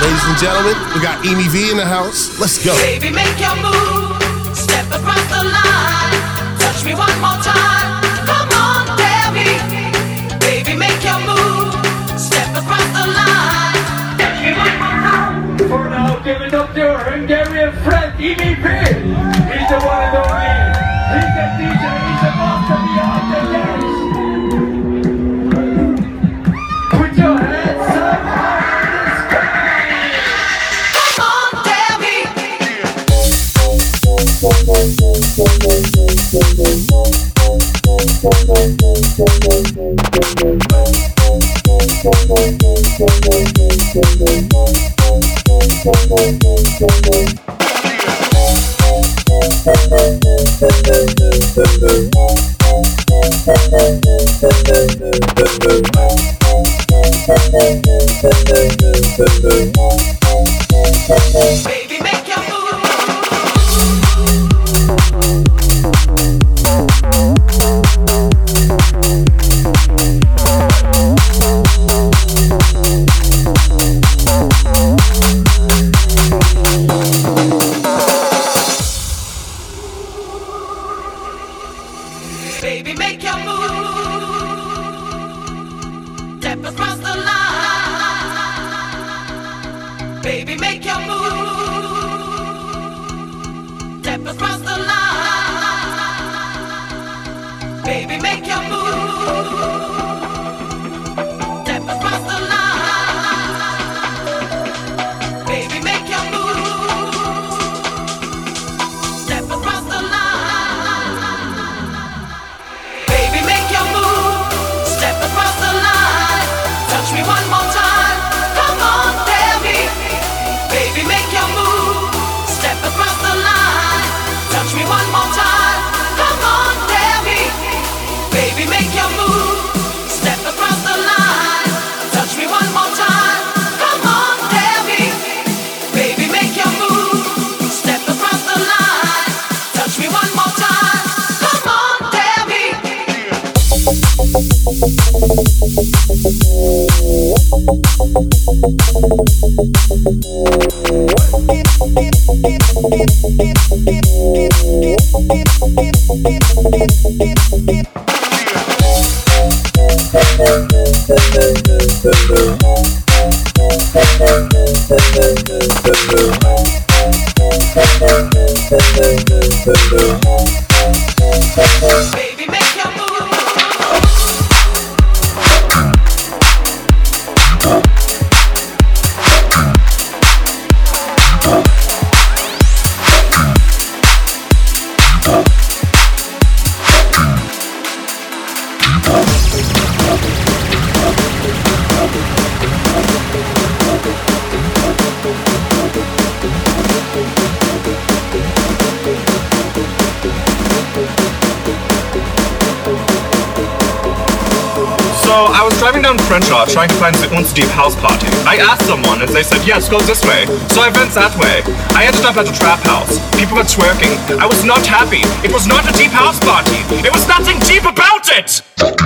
Ladies and gentlemen, we got IMMI V in the house. Let's go. Baby, make your move. Step across the line. Touch me one more time. Come on, tell me. Baby, make your move. Step across the line. Touch me one more time. For now, give it up to our Hungarian friend, EVP. He's the one and only. Baby, Crenshaw trying to find the Uns Deep House Party. I asked someone and they said, yes, go this way. So I went that way. I ended up at a trap house. People were twerking. I was not happy. It was not a deep house party. There was nothing deep about it!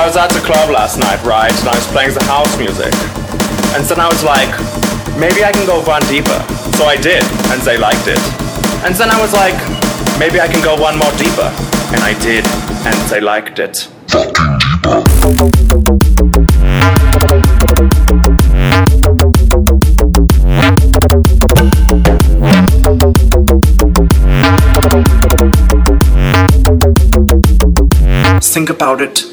I was at the club last night, right? And I was playing the house music. And then I was like, maybe I can go one deeper. So I did, and they liked it. And then I was like, maybe I can go one more deeper. And I did, and they liked it. Think about it.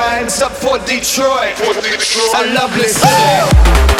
Giants up for Detroit. For Detroit. A lovely city.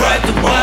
right the wrong.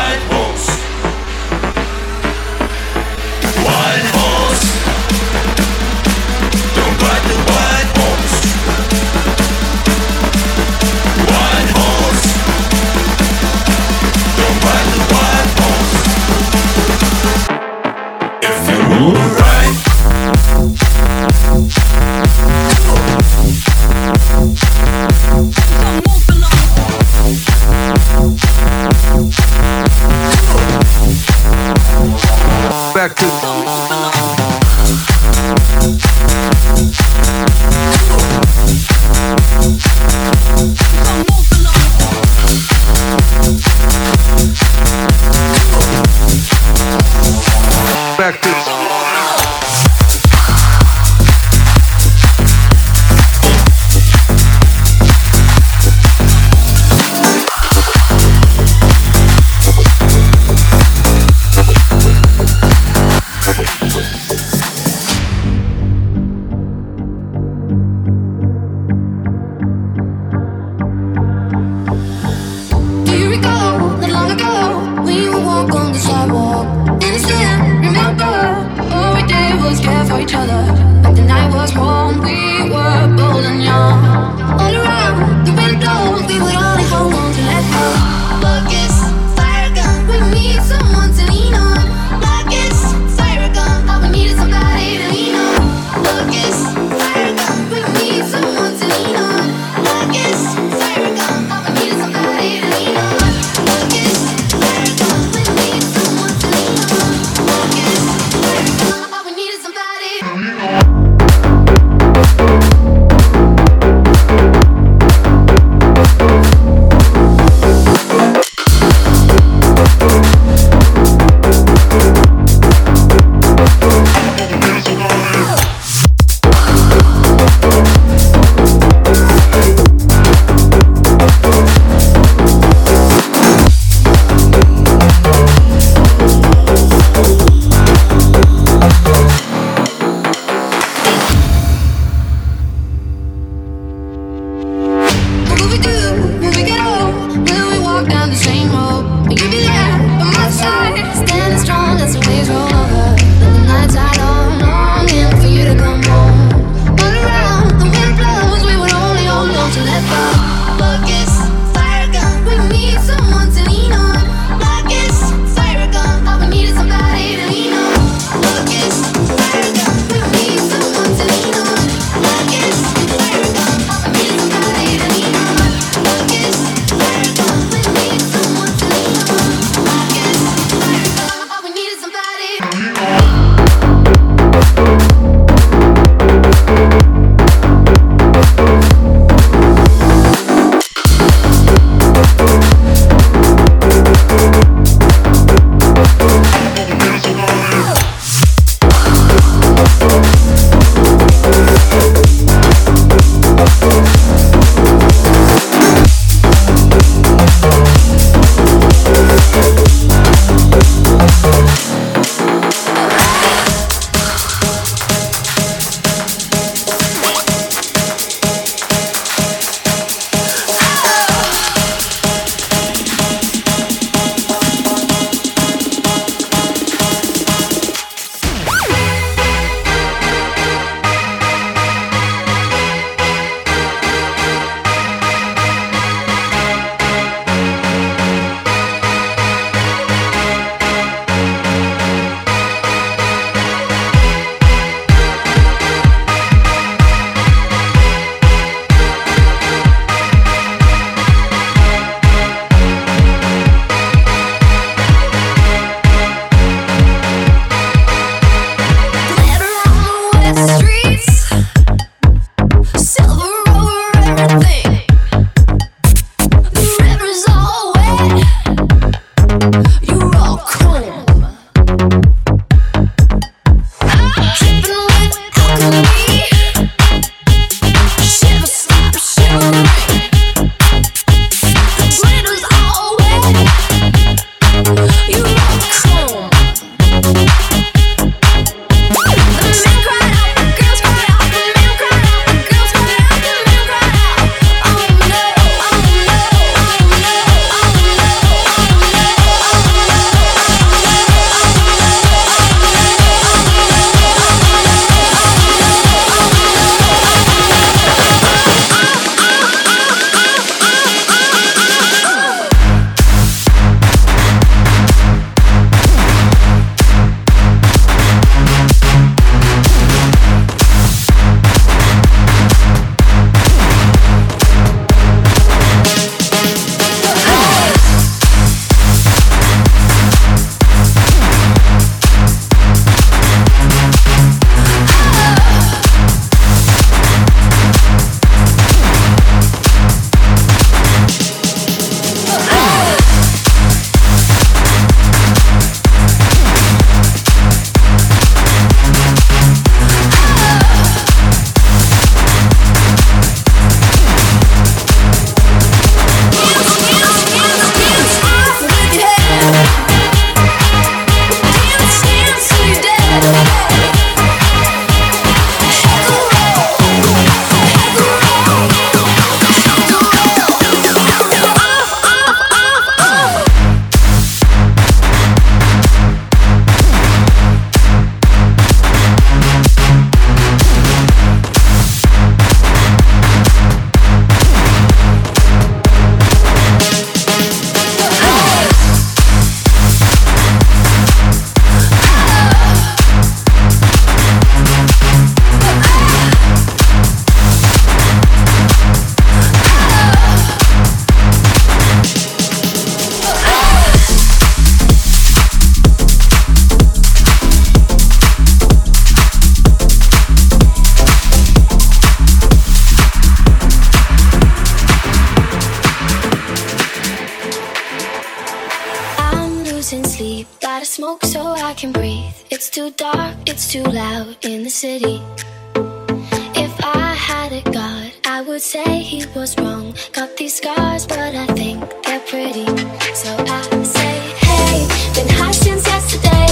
smoke so I can breathe. It's too dark, it's too loud in the city. If I had a god, I would say he was wrong. Got these scars, but I think they're pretty. So I say, hey, been high since yesterday.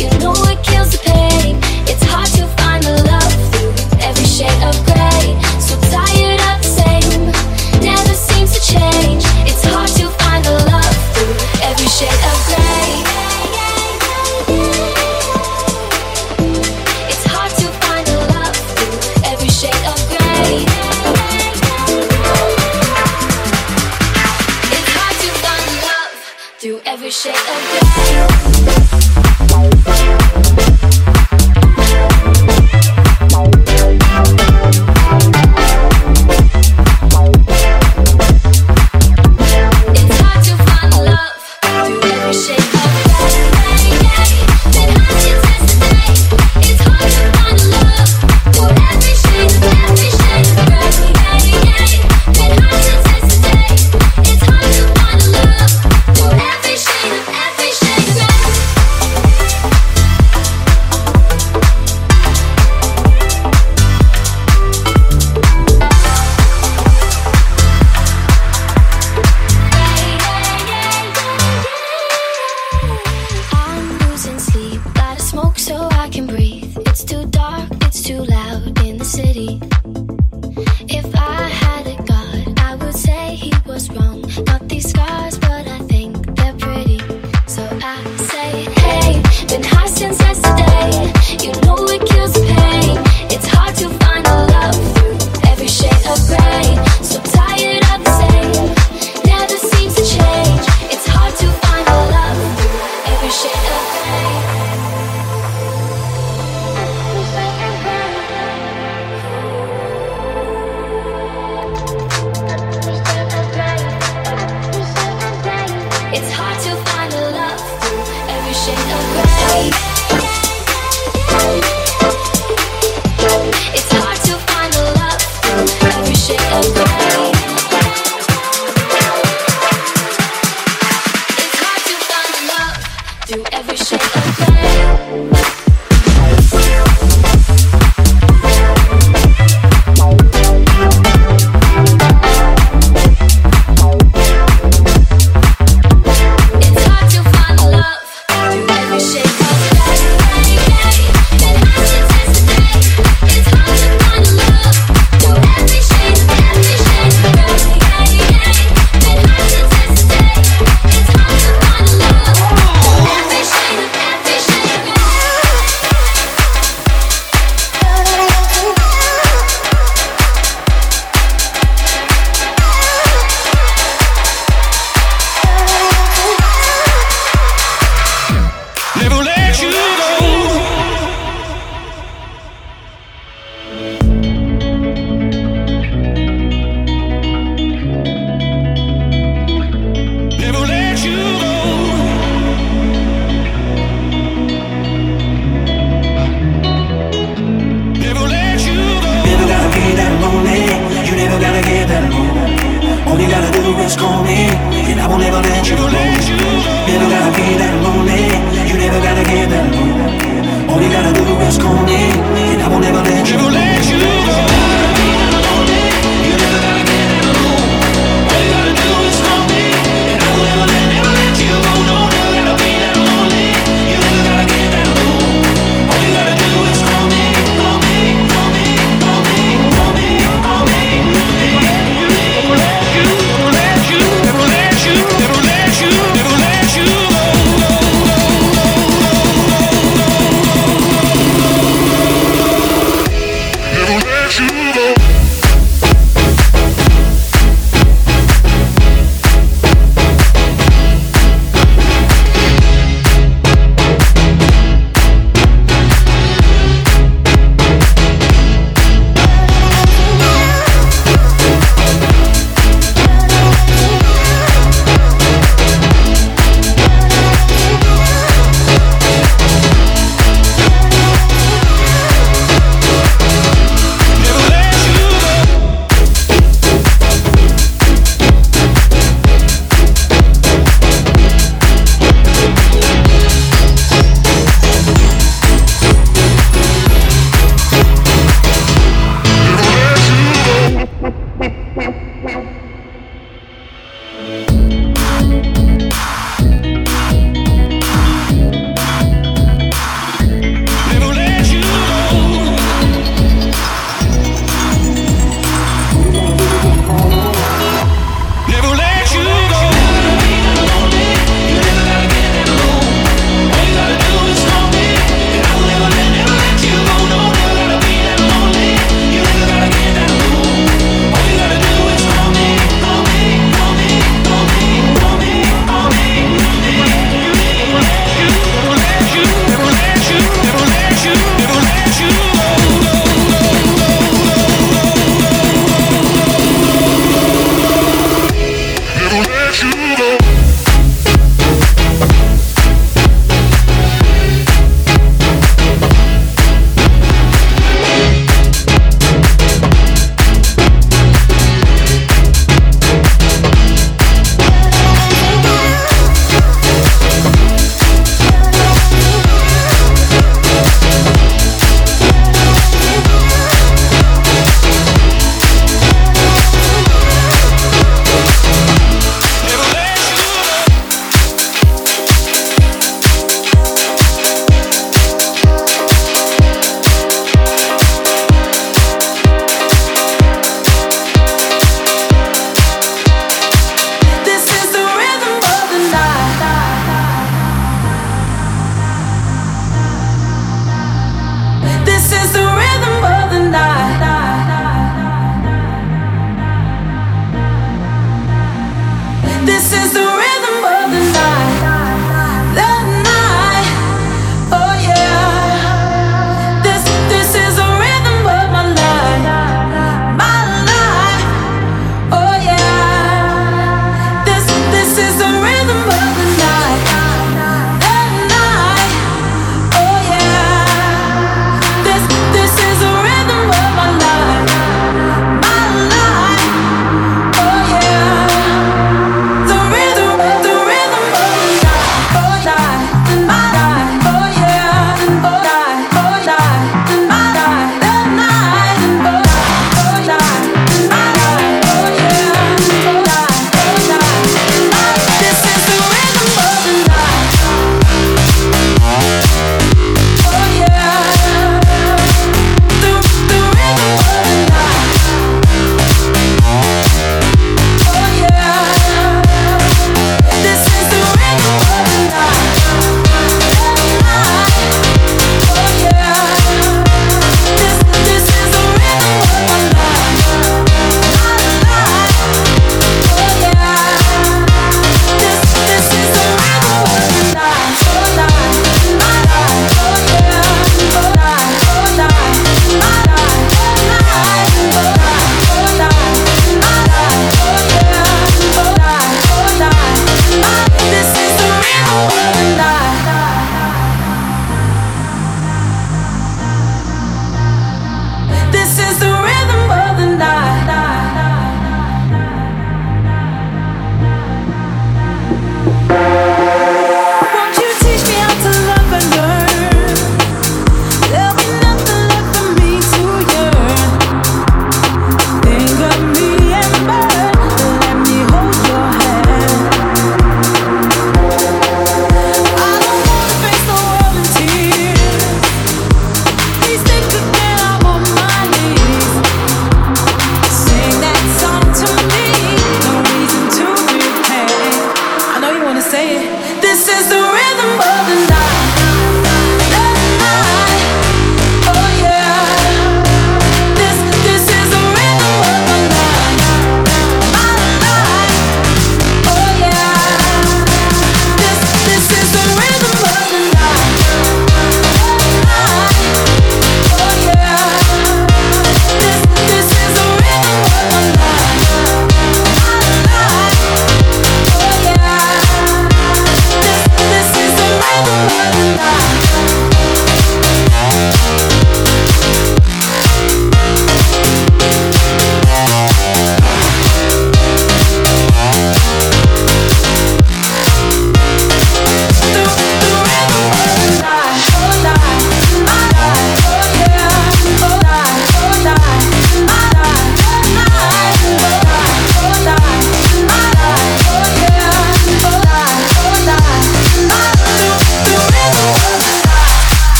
You know it kills the pain. It's hard to find the love through every shade of. life.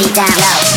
me down low.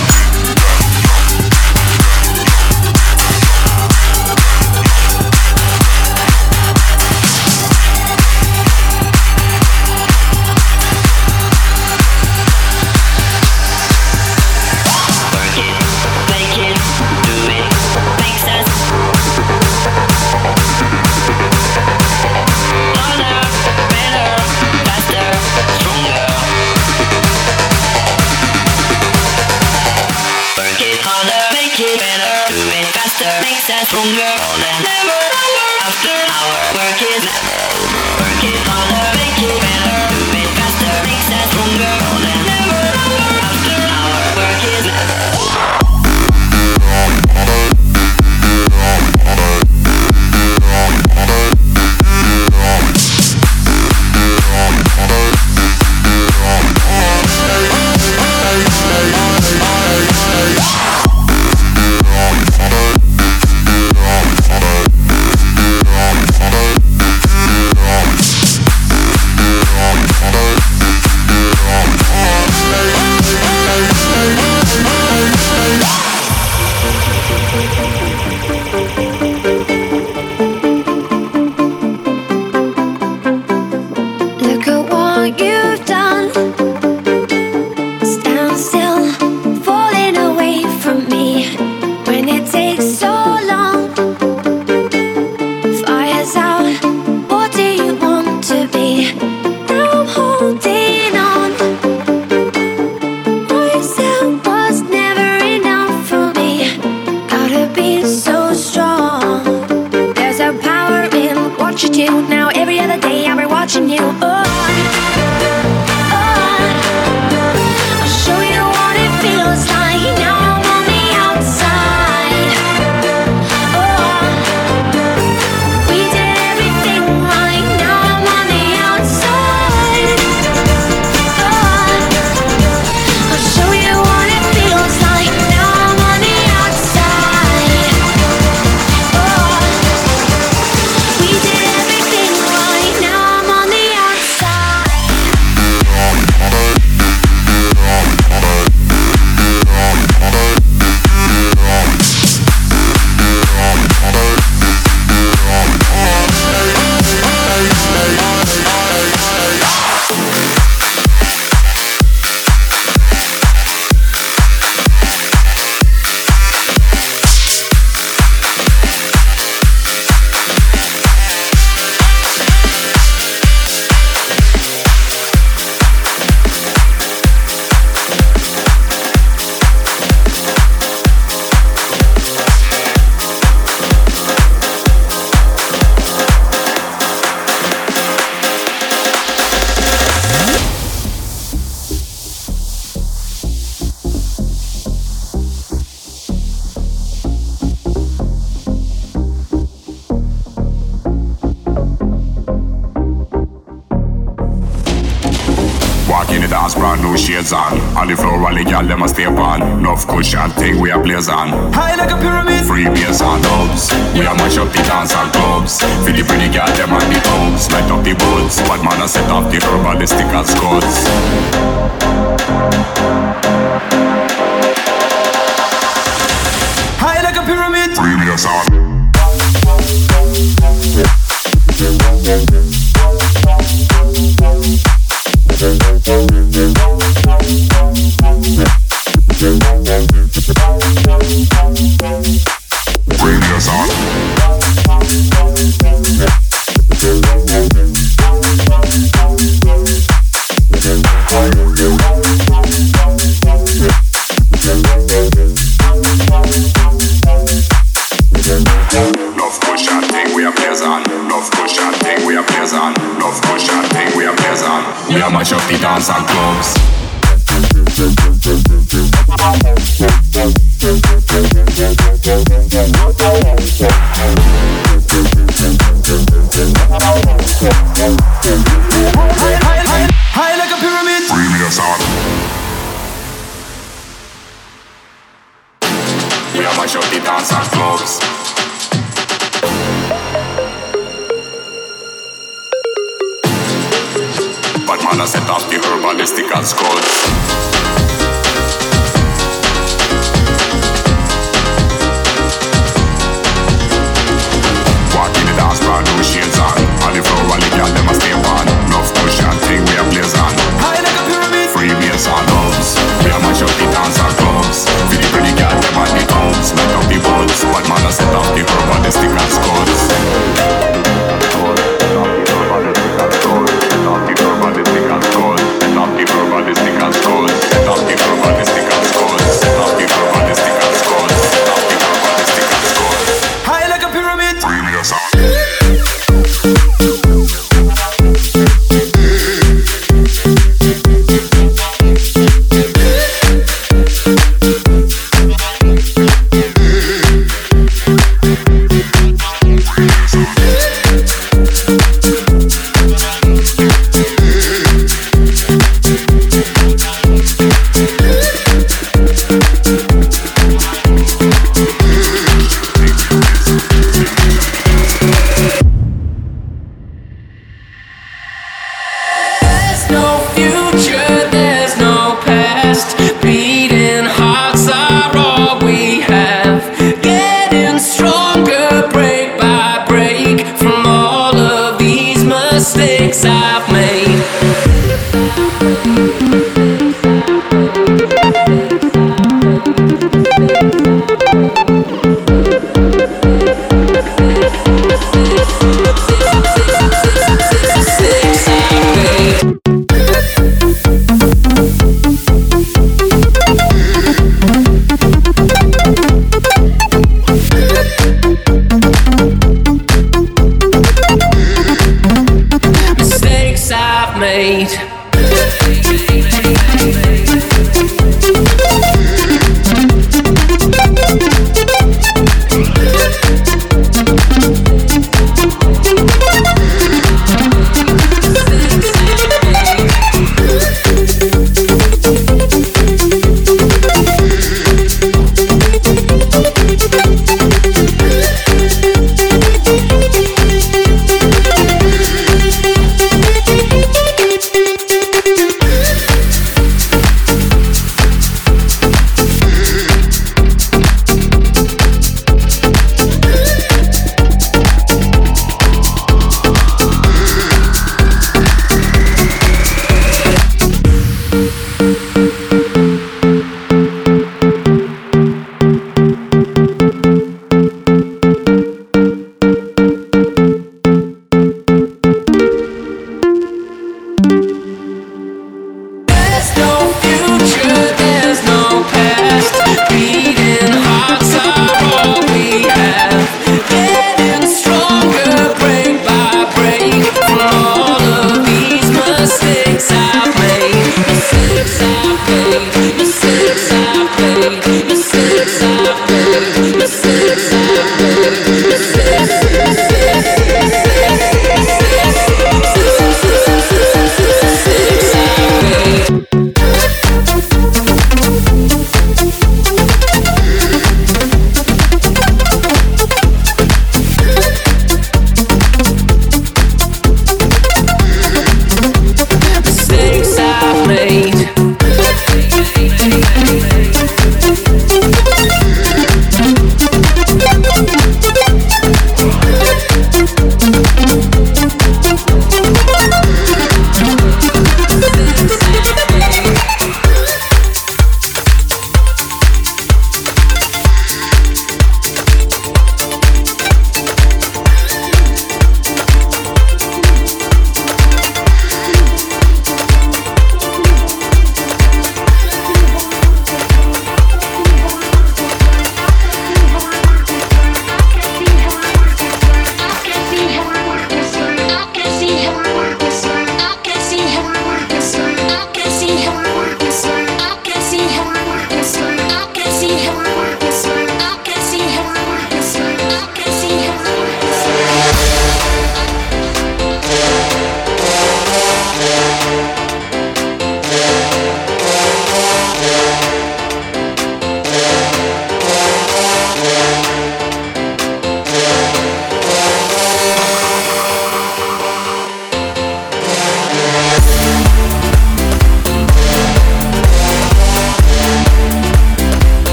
I've made.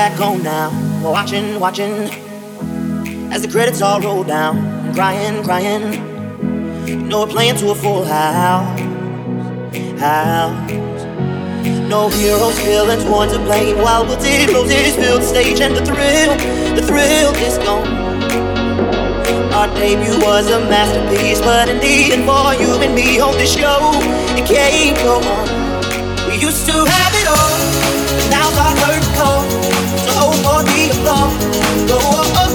back home now, watching, watching as the credits all roll down, crying, crying. You know we're playing to a full house, house. No heroes, villains, one to blame. While we'll take roses, fill the stage, and the thrill, the thrill is gone. Our debut was a masterpiece, but in the end, for you and me on the show, it can't go on. We used to have it all. I heard call. So hold me along. Oh.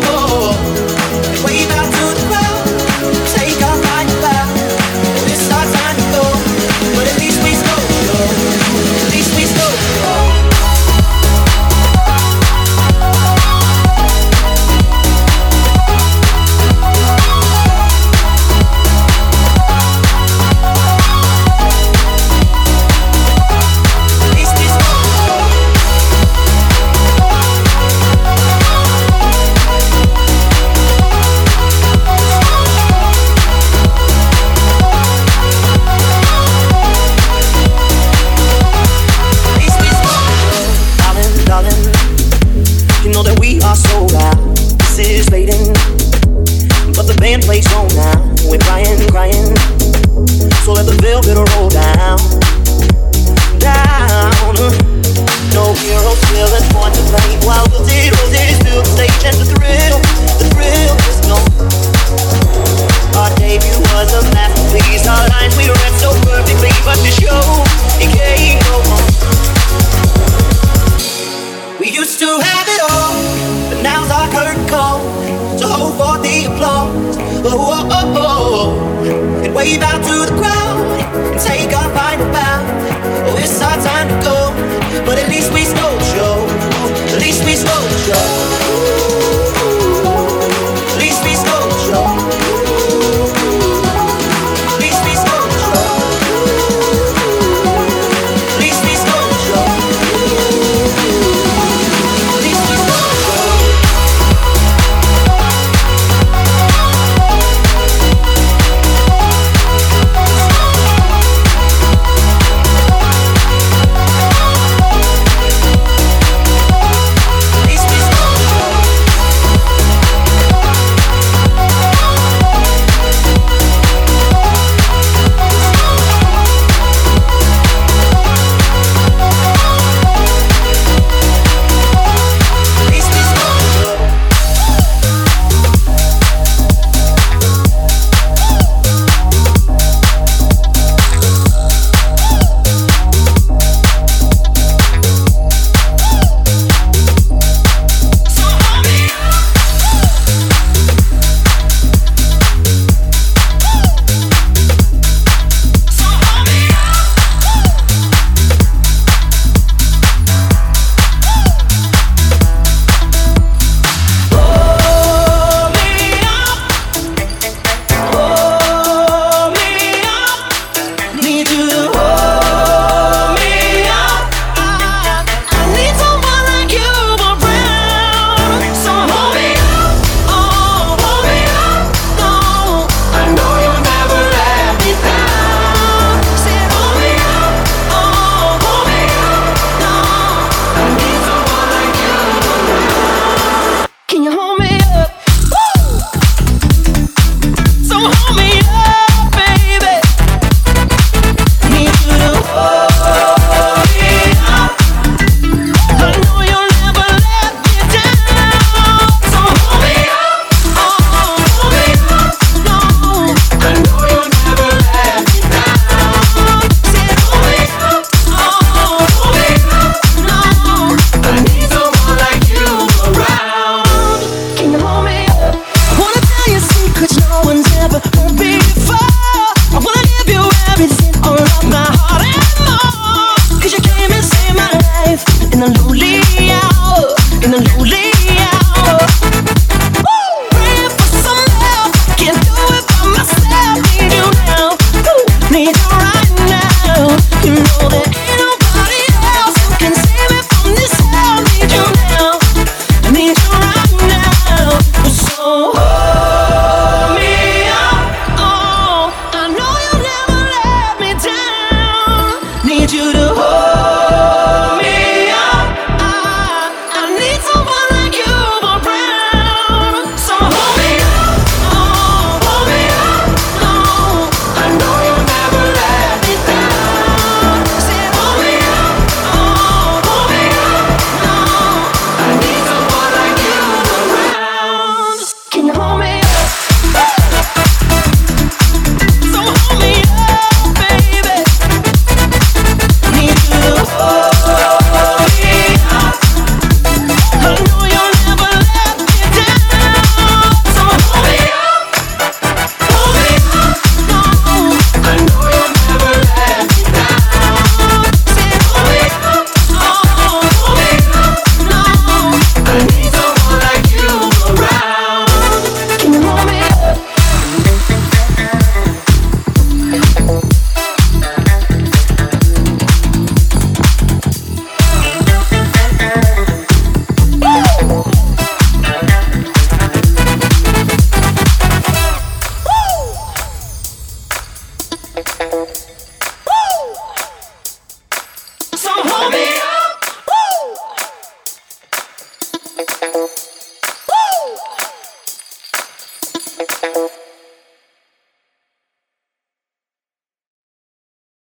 Without that